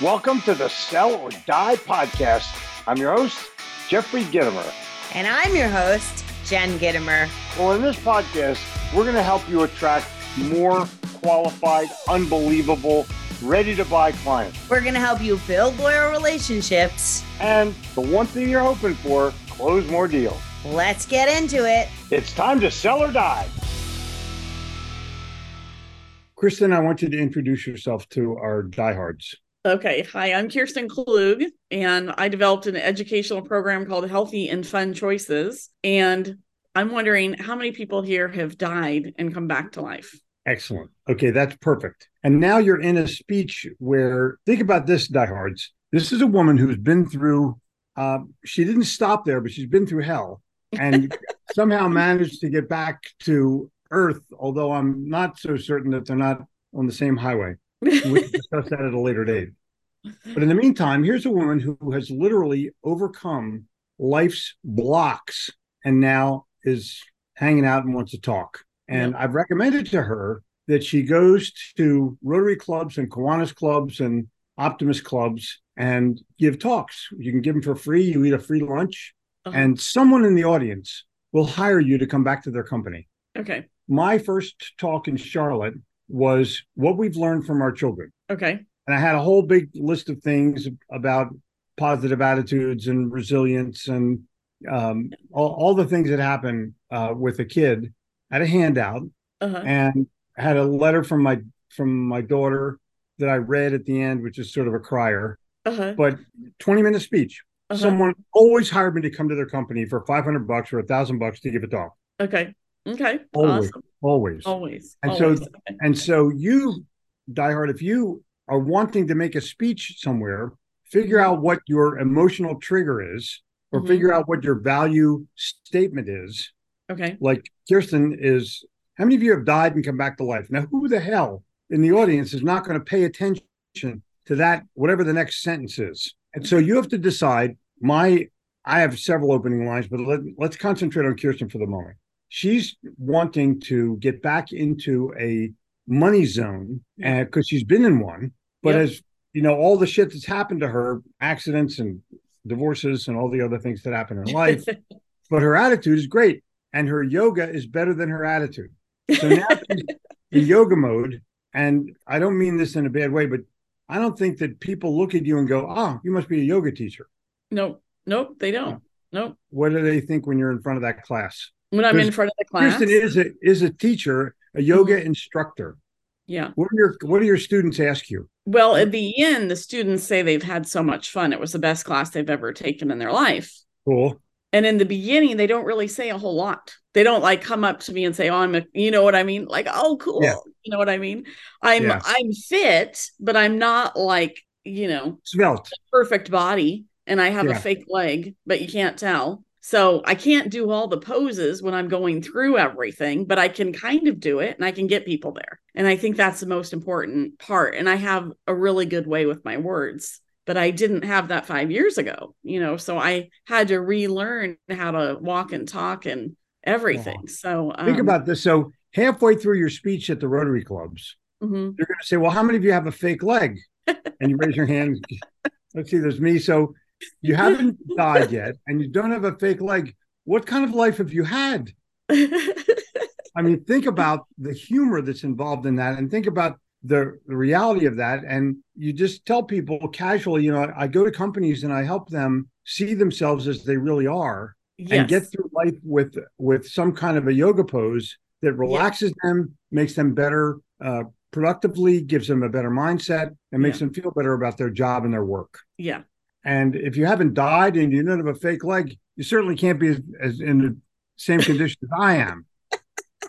Welcome to the Sell or Die podcast. I'm your host, Jeffrey Gitomer. And I'm your host, Jen Gitomer. Well, in this podcast, we're going to help you attract more qualified, unbelievable, ready to buy clients. We're going to help you build loyal relationships. And the one thing you're hoping for, close more deals. Let's get into it. It's time to sell or die. Kristen, I want you to introduce yourself to our diehards. Okay. Hi, I'm Kirsten Klug, and I developed an educational program called Healthy and Fun Choices. And I'm wondering how many people here have died and come back to life? Excellent. Okay, that's perfect. And now you're in a speech where, think about this, diehards. This is a woman who's been through, uh, she didn't stop there, but she's been through hell and somehow managed to get back to Earth, although I'm not so certain that they're not on the same highway. We'll discuss that at a later date. But in the meantime, here's a woman who has literally overcome life's blocks and now is hanging out and wants to talk. And I've recommended to her that she goes to Rotary clubs and Kiwanis clubs and Optimist clubs and give talks. You can give them for free. You eat a free lunch, uh-huh. and someone in the audience will hire you to come back to their company. Okay. My first talk in Charlotte was what we've learned from our children. Okay. And I had a whole big list of things about positive attitudes and resilience and um, all, all, the things that happen uh, with a kid. I had a handout uh-huh. and had a letter from my from my daughter that I read at the end, which is sort of a crier. Uh-huh. But 20 minute speech. Uh-huh. Someone always hired me to come to their company for 500 bucks or a thousand bucks to give a talk. Okay. Okay. Always. Awesome. Always. Always. And always. so, and so you, diehard, if you are wanting to make a speech somewhere, figure out what your emotional trigger is, or mm-hmm. figure out what your value statement is. Okay. Like Kirsten is, how many of you have died and come back to life? Now, who the hell in the audience is not going to pay attention to that, whatever the next sentence is? And so you have to decide. My, I have several opening lines, but let, let's concentrate on Kirsten for the moment she's wanting to get back into a money zone because uh, she's been in one, but yep. as you know, all the shit that's happened to her, accidents and divorces and all the other things that happen in life, but her attitude is great. And her yoga is better than her attitude. So now in yoga mode, and I don't mean this in a bad way, but I don't think that people look at you and go, "Oh, you must be a yoga teacher." No, nope, they don't. Nope. What do they think when you're in front of that class? When I'm in front of the class. Kristen is a is a teacher, a yoga mm-hmm. instructor. Yeah. What are your What do your students ask you? Well, at the end, the students say they've had so much fun. It was the best class they've ever taken in their life. Cool. And in the beginning, they don't really say a whole lot. They don't like come up to me and say, "Oh, I'm a," you know what I mean? Like, "Oh, cool," yeah. you know what I mean? I'm yeah. I'm fit, but I'm not like you know svelte, perfect body, and I have yeah. a fake leg, but you can't tell. So I can't do all the poses when I'm going through everything, but I can kind of do it and I can get people there. And I think that's the most important part. And I have a really good way with my words, but I didn't have that five years ago, you know, so I had to relearn how to walk and talk and everything. So um, think about this. So halfway through your speech at the Rotary clubs, mm-hmm. you're going to say, well, how many of you have a fake leg? And you raise your hand. Let's see, there's me. So you haven't died yet, and you don't have a fake leg. What kind of life have you had? I mean, think about the humor that's involved in that, and think about the, the reality of that. And you just tell people casually, you know, I go to companies and I help them see themselves as they really are yes. and get through life with with some kind of a yoga pose that relaxes yeah. them, makes them better uh, productively, gives them a better mindset, and makes yeah. them feel better about their job and their work. Yeah. And if you haven't died and you don't have a fake leg, you certainly can't be as, as in the same condition as I am.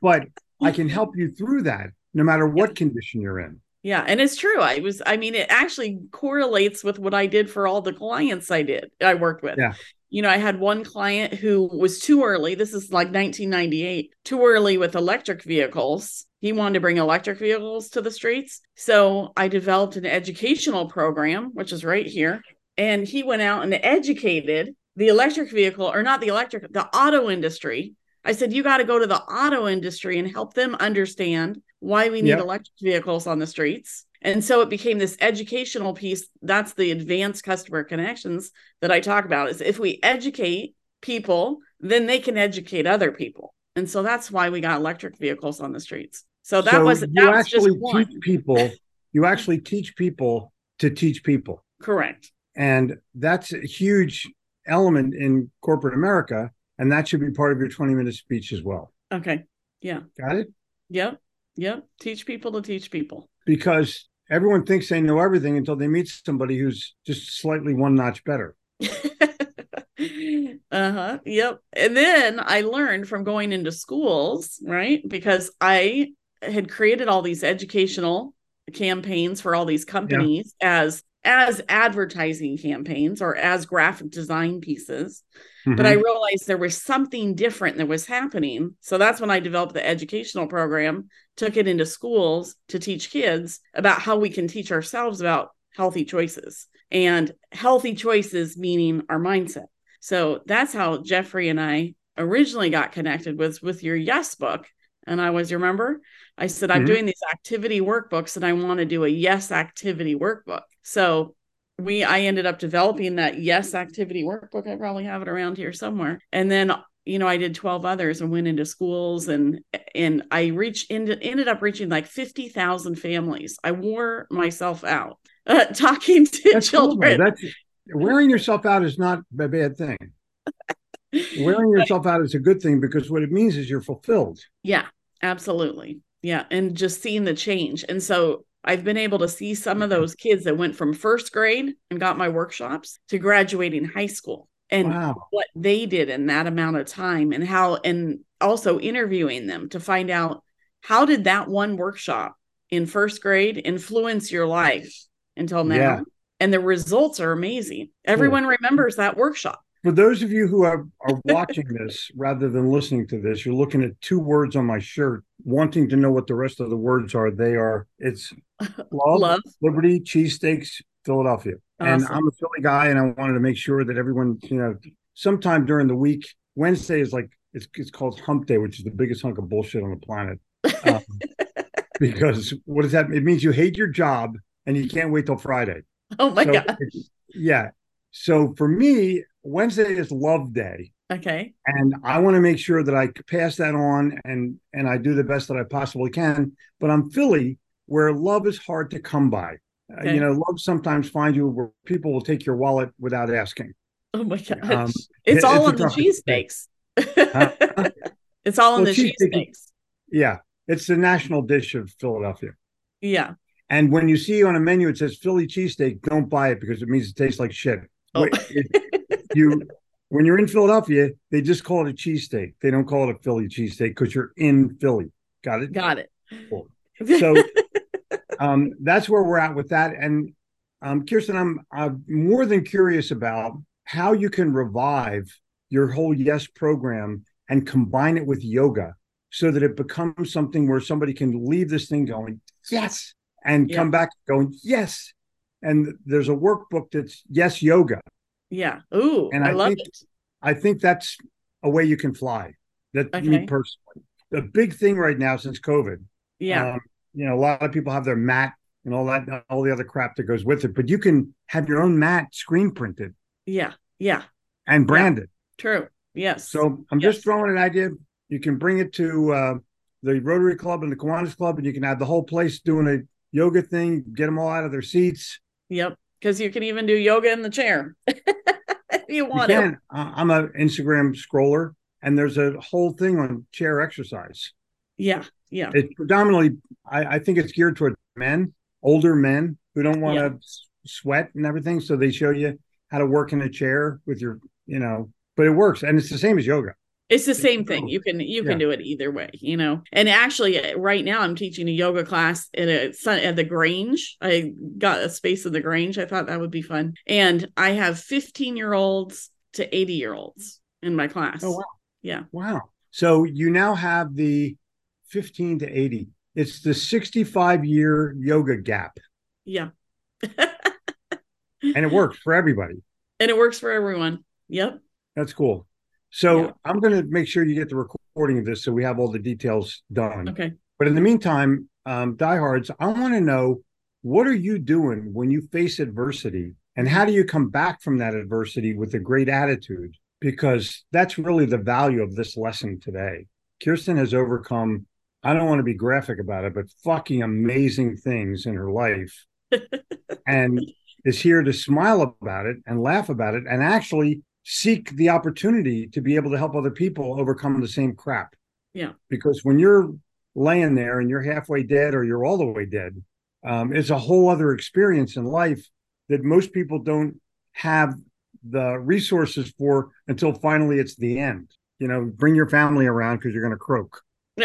But I can help you through that no matter what yeah. condition you're in. Yeah, and it's true. I was I mean it actually correlates with what I did for all the clients I did I worked with. Yeah. You know, I had one client who was too early. This is like 1998, too early with electric vehicles. He wanted to bring electric vehicles to the streets. So I developed an educational program, which is right here and he went out and educated the electric vehicle or not the electric the auto industry i said you got to go to the auto industry and help them understand why we need Yep. electric vehicles on the streets. And so it became this educational piece. That's the advanced customer connections that I talk about is if we educate people, then they can educate other people. And so that's why we got electric vehicles on the streets. So that So was you that was just actually teach people. You actually teach people to teach people, Correct. And that's a huge element in corporate America, and that should be part of your twenty-minute speech as well. Okay. Yeah. Got it? Yep. Yep. Teach people to teach people. Because everyone thinks they know everything until they meet somebody who's just slightly one notch better. uh-huh yep and then i learned from going into schools right because i had created all these educational campaigns for all these companies as as advertising campaigns or as graphic design pieces but I Mhm. realized there was something different that was happening. So that's when I developed the educational program, took it into schools to teach kids about how we can teach ourselves about healthy choices and healthy choices, meaning our mindset. So that's how Jeffrey and I originally got connected was with your Yes book. And I was, you remember? I said, I'm Mhm. doing these activity workbooks and I want to do a Yes activity workbook. So we I ended up developing that yes activity workbook. I probably have it around here somewhere. And then you know I did 12 others and went into schools and and I reached ended, ended up reaching like 50,000 families. I wore myself out uh, talking to That's cool, children. That's wearing yourself out is not a bad thing. Wearing yourself out is a good thing because what it means is you're fulfilled. Yeah, absolutely. Yeah. And just seeing the change. And so I've been able to see some of those kids that went from first grade and got my workshops to graduating high school and Wow. what they did in that amount of time and how, and also interviewing them to find out how did that one workshop in first grade influence your life until now? Yeah. And the results are amazing. Everyone remembers that workshop. For those of you who are, are watching this rather than listening to this, you're looking at two words on my shirt, wanting to know what the rest of the words are. They are it's love, Love. liberty, cheesesteaks, Philadelphia. And I'm a Philly guy, and I wanted to make sure that everyone, you know, sometime during the week, Wednesday is like it's it's called Hump Day, which is the biggest hunk of bullshit on the planet. Um, because what does that? It means you hate your job and you can't wait till Friday. Oh my So God. yeah. So for me, Wednesday is Love Day, Okay. and I want to make sure that I pass that on and and I do the best that I possibly can. But I'm Philly, where love is hard to come by. Uh, you know, love sometimes finds you where people will take your wallet without asking. Oh my gosh. Um, it's it- all it's on the cheesesteaks. Huh? it's all on the cheesesteaks. Yeah, it's the national dish of Philadelphia. Yeah. And when you see on a menu it says Philly cheesesteak, don't buy it because it means it tastes like shit. Oh. Wait, it- you when you're in Philadelphia, they just call it a cheesesteak. They don't call it a Philly cheesesteak because you're in Philly. Got it? Got it. Cool. So um, that's where we're at with that. And um, Kirsten, I'm, I'm more than curious about how you can revive your whole Yes program and combine it with yoga so that it becomes something where somebody can leave this thing going, yes, and Yeah. come back going, yes. And there's a workbook that's yes yoga. Yeah. Ooh, And I, I love think- it. I think that's a way you can fly. That Okay. me personally. The big thing right now since COVID Yeah. um, you know, a lot of people have their mat and all that, all the other crap that goes with it, but you can have your own mat screen printed yeah. Yeah. and branded. True. Yes. So I'm Yes. just throwing an idea. You can bring it to uh, the Rotary Club and the Kiwanis Club, and you can have the whole place doing a yoga thing, get them all out of their seats. Yep. Because you can even do yoga in the chair if you You want to. Uh, I'm an Instagram scroller, and there's a whole thing on chair exercise. Yeah. Yeah. It's predominantly, I, I think it's geared toward men, older men who don't want to sweat and everything. So they show you how to work in a chair with your, you know, but it works. And it's the same as yoga. It's the same thing. You can you can Yeah. do it either way, you know. And actually, uh, right now I'm teaching a yoga class at a at the Grange. I got a space in the Grange. I thought that would be fun. And I have 15 year olds to 80 year olds in my class. Oh, wow. Yeah. Wow. So you now have the 15 to 80. It's the 65 year yoga gap, Yeah. and it works for everybody. and it works for everyone. Yep. That's cool. So Yeah. I'm going to make sure you get the recording of this so we have all the details done. Okay. But in the meantime, um, diehards, I want to know what are you doing when you face adversity, and how do you come back from that adversity with a great attitude? Because that's really the value of this lesson today. Kirsten has overcome. I don't want to be graphic about it, but fucking amazing things in her life, and is here to smile about it and laugh about it, and actually seek the opportunity to be able to help other people overcome the same crap. Yeah. Because when you're laying there and you're halfway dead or you're all the way dead, um, it's a whole other experience in life that most people don't have the resources for until finally it's the end. You know, bring your family around because you're going to croak,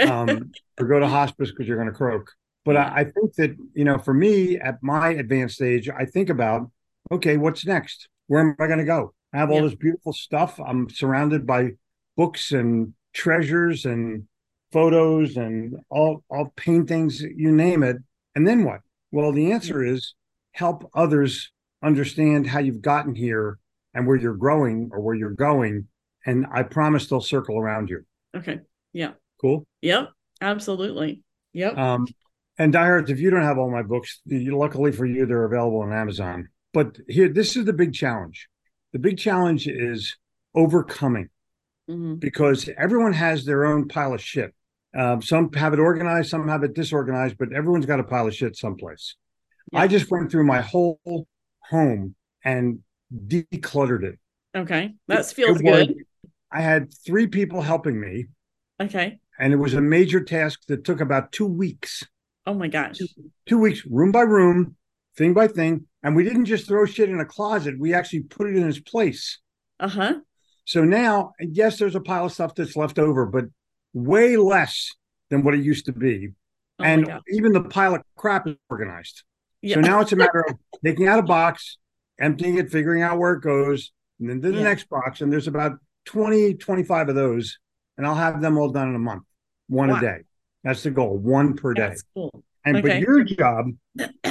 um, or go to hospice because you're going to croak. But I, I think that you know, for me at my advanced age, I think about okay, what's next? Where am I going to go? I have all yeah. this beautiful stuff. I'm surrounded by books and treasures and photos and all all paintings, you name it. And then what? Well, the answer is help others understand how you've gotten here and where you're growing or where you're going. And I promise they'll circle around you. Okay. Yeah. Cool. Yep. Absolutely. Yep. Um, and diehards, if you don't have all my books, luckily for you, they're available on Amazon. But here, this is the big challenge. The big challenge is overcoming mm-hmm. because everyone has their own pile of shit. Uh, some have it organized, some have it disorganized, but everyone's got a pile of shit someplace. Yeah. I just went through my whole home and decluttered it. Okay, that feels good. I had three people helping me. Okay. And it was a major task that took about two weeks. Oh my gosh. Two, two weeks, room by room, thing by thing. And we didn't just throw shit in a closet, we actually put it in its place. Uh huh. So now, yes, there's a pile of stuff that's left over, but way less than what it used to be. Oh and even the pile of crap is organized. Yeah. So now it's a matter of taking out a box, emptying it, figuring out where it goes, and then to the yeah. next box. And there's about 20, 25 of those. And I'll have them all done in a month, one wow. a day. That's the goal, one per day. That's cool. And okay. but your job,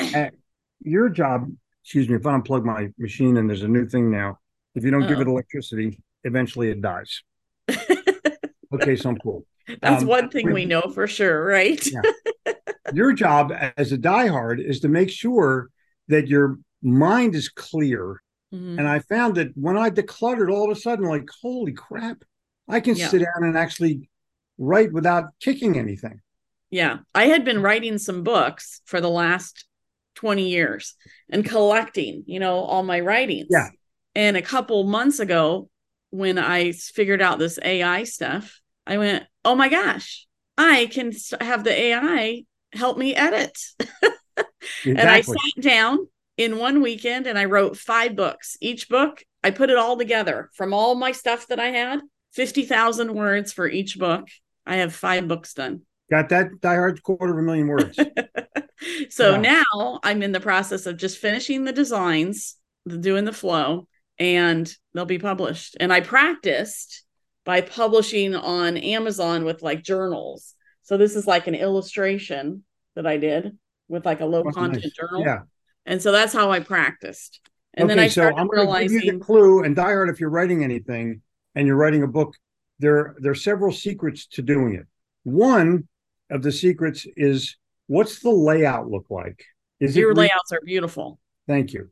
your job, excuse me, if I unplug my machine and there's a new thing now, if you don't Uh-oh. give it electricity, eventually it dies. okay, so I'm cool. That's um, one thing we know for sure, right? yeah. Your job as a diehard is to make sure that your mind is clear. Mm-hmm. And I found that when I decluttered, all of a sudden, like, holy crap, I can yeah. sit down and actually write without kicking anything. Yeah. I had been writing some books for the last 20 years and collecting, you know, all my writings. Yeah. And a couple months ago, when I figured out this AI stuff, I went, oh my gosh, I can have the AI help me edit. exactly. And I sat down in one weekend and I wrote five books. Each book, I put it all together from all my stuff that I had, 50,000 words for each book. I have five books done. Got that die hard quarter of a million words. so now I'm in the process of just finishing the designs, doing the flow, and they'll be published. And I practiced by publishing on Amazon with like journals. So this is like an illustration that I did with like a low oh, content nice. journal. Yeah. And so that's how I practiced. And okay, then I started so I'm realizing give you the clue and diehard if you're writing anything and you're writing a book, there there are several secrets to doing it. One of the secrets is what's the layout look like? Is your re- layouts are beautiful. Thank you.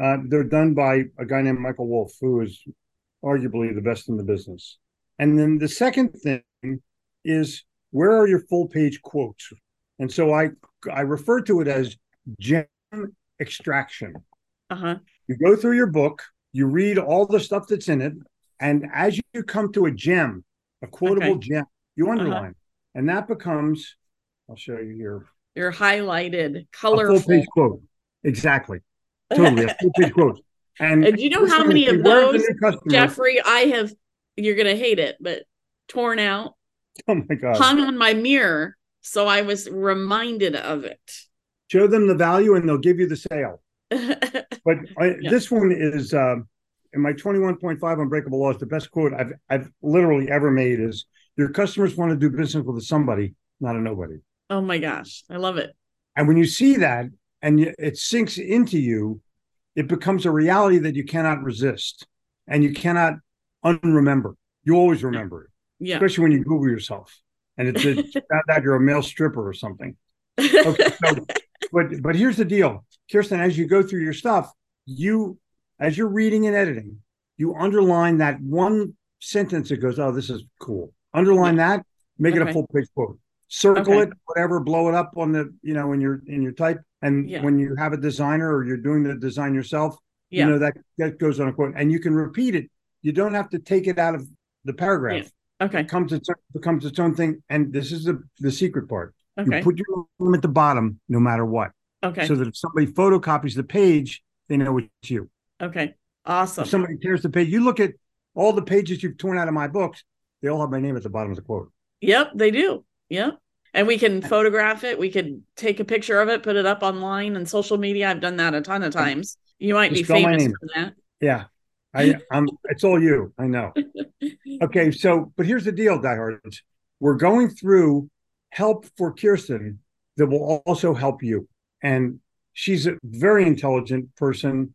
Uh, they're done by a guy named Michael Wolf, who is arguably the best in the business. And then the second thing is where are your full page quotes? And so I I refer to it as gem extraction. Uh-huh. You go through your book, you read all the stuff that's in it, and as you come to a gem, a quotable okay. gem, you uh-huh. underline, uh-huh. and that becomes. I'll show you here. Your highlighted, colorful full page quote. Exactly. Totally, a full page quote. And, and do you know how many of those, Jeffrey, I have you're gonna hate it, but torn out. Oh my god! Hung on my mirror, so I was reminded of it. Show them the value, and they'll give you the sale. but I, yeah. this one is uh, in my 21.5 unbreakable laws. The best quote I've I've literally ever made is: "Your customers want to do business with somebody, not a nobody." Oh my gosh, I love it. And when you see that, and it sinks into you, it becomes a reality that you cannot resist, and you cannot unremember. You always remember it. Yeah. Especially when you Google yourself. and it's a, found out you're a male stripper or something. Okay, so but but here's the deal, Kirsten. As you go through your stuff, you as you're reading and editing, you underline that one sentence that goes, "Oh, this is cool." Underline that, make okay. it a full page quote. Circle okay. it, whatever, blow it up on the you know in your in your type. And yeah. when you have a designer or you're doing the design yourself, yeah. you know that that goes on a quote, and you can repeat it. You don't have to take it out of the paragraph. Okay. It comes its becomes its own thing. And this is the the secret part. Okay. You put your name at the bottom no matter what. Okay. So that if somebody photocopies the page, they know it's you. Okay. Awesome. If somebody tears the page, you look at all the pages you've torn out of my books, they all have my name at the bottom of the quote. Yep, they do. Yep. And we can photograph it. We could take a picture of it, put it up online and social media. I've done that a ton of times. You might Just be famous for that. Yeah. I, I'm. It's all you. I know. Okay, so but here's the deal, diehards. We're going through help for Kirsten that will also help you, and she's a very intelligent person,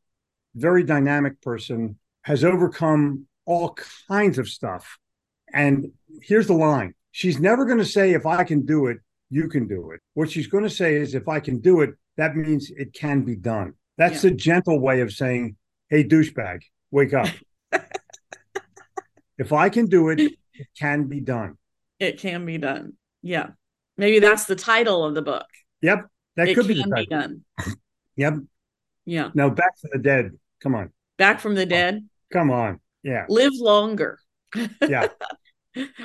very dynamic person, has overcome all kinds of stuff. And here's the line: she's never going to say, "If I can do it, you can do it." What she's going to say is, "If I can do it, that means it can be done." That's yeah. a gentle way of saying, "Hey, douchebag." wake up. if I can do it, it can be done. It can be done. Yeah. Maybe that's the title of the book. Yep. That it could be, the title. be done. yep. Yeah. Now back from the dead. Come on. Back from the dead. Come on. Yeah. Live longer. Yeah.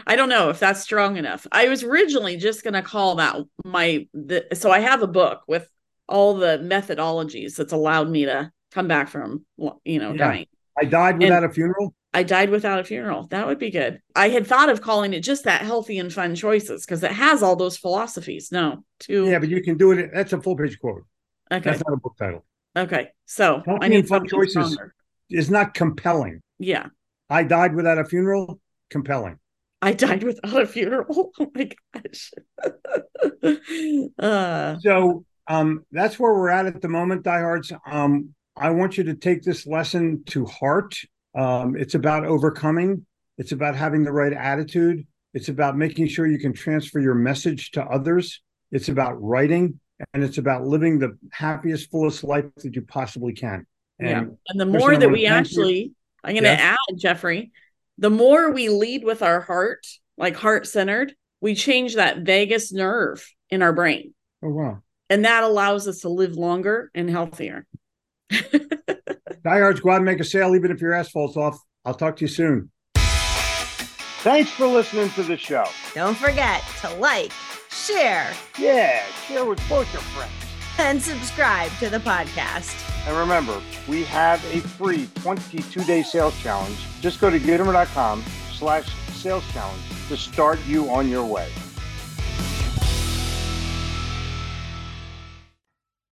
I don't know if that's strong enough. I was originally just going to call that my the, so I have a book with all the methodologies that's allowed me to come back from you know yeah. dying. I died without and a funeral. I died without a funeral. That would be good. I had thought of calling it just that healthy and fun choices because it has all those philosophies. No, too. Yeah, but you can do it. That's a full page quote. Okay. That's not a book title. Okay. So healthy I need and fun choices stronger. is not compelling. Yeah. I died without a funeral. Compelling. I died without a funeral. Oh my gosh. uh, so um, that's where we're at at the moment, diehards. Um, I want you to take this lesson to heart. Um, it's about overcoming, it's about having the right attitude, it's about making sure you can transfer your message to others, it's about writing, and it's about living the happiest, fullest life that you possibly can. And yeah. And the more that we actually, you. I'm going to yes. add, Jeffrey, the more we lead with our heart, like heart centered, we change that vagus nerve in our brain. Oh, wow. And that allows us to live longer and healthier. Diehards, go out and make a sale, even if your asphalt's off. I'll talk to you soon. Thanks for listening to the show. Don't forget to like, share. Yeah, share with both your friends. And subscribe to the podcast. And remember, we have a free 22-day sales challenge. Just go to Gitomer.com slash sales challenge to start you on your way.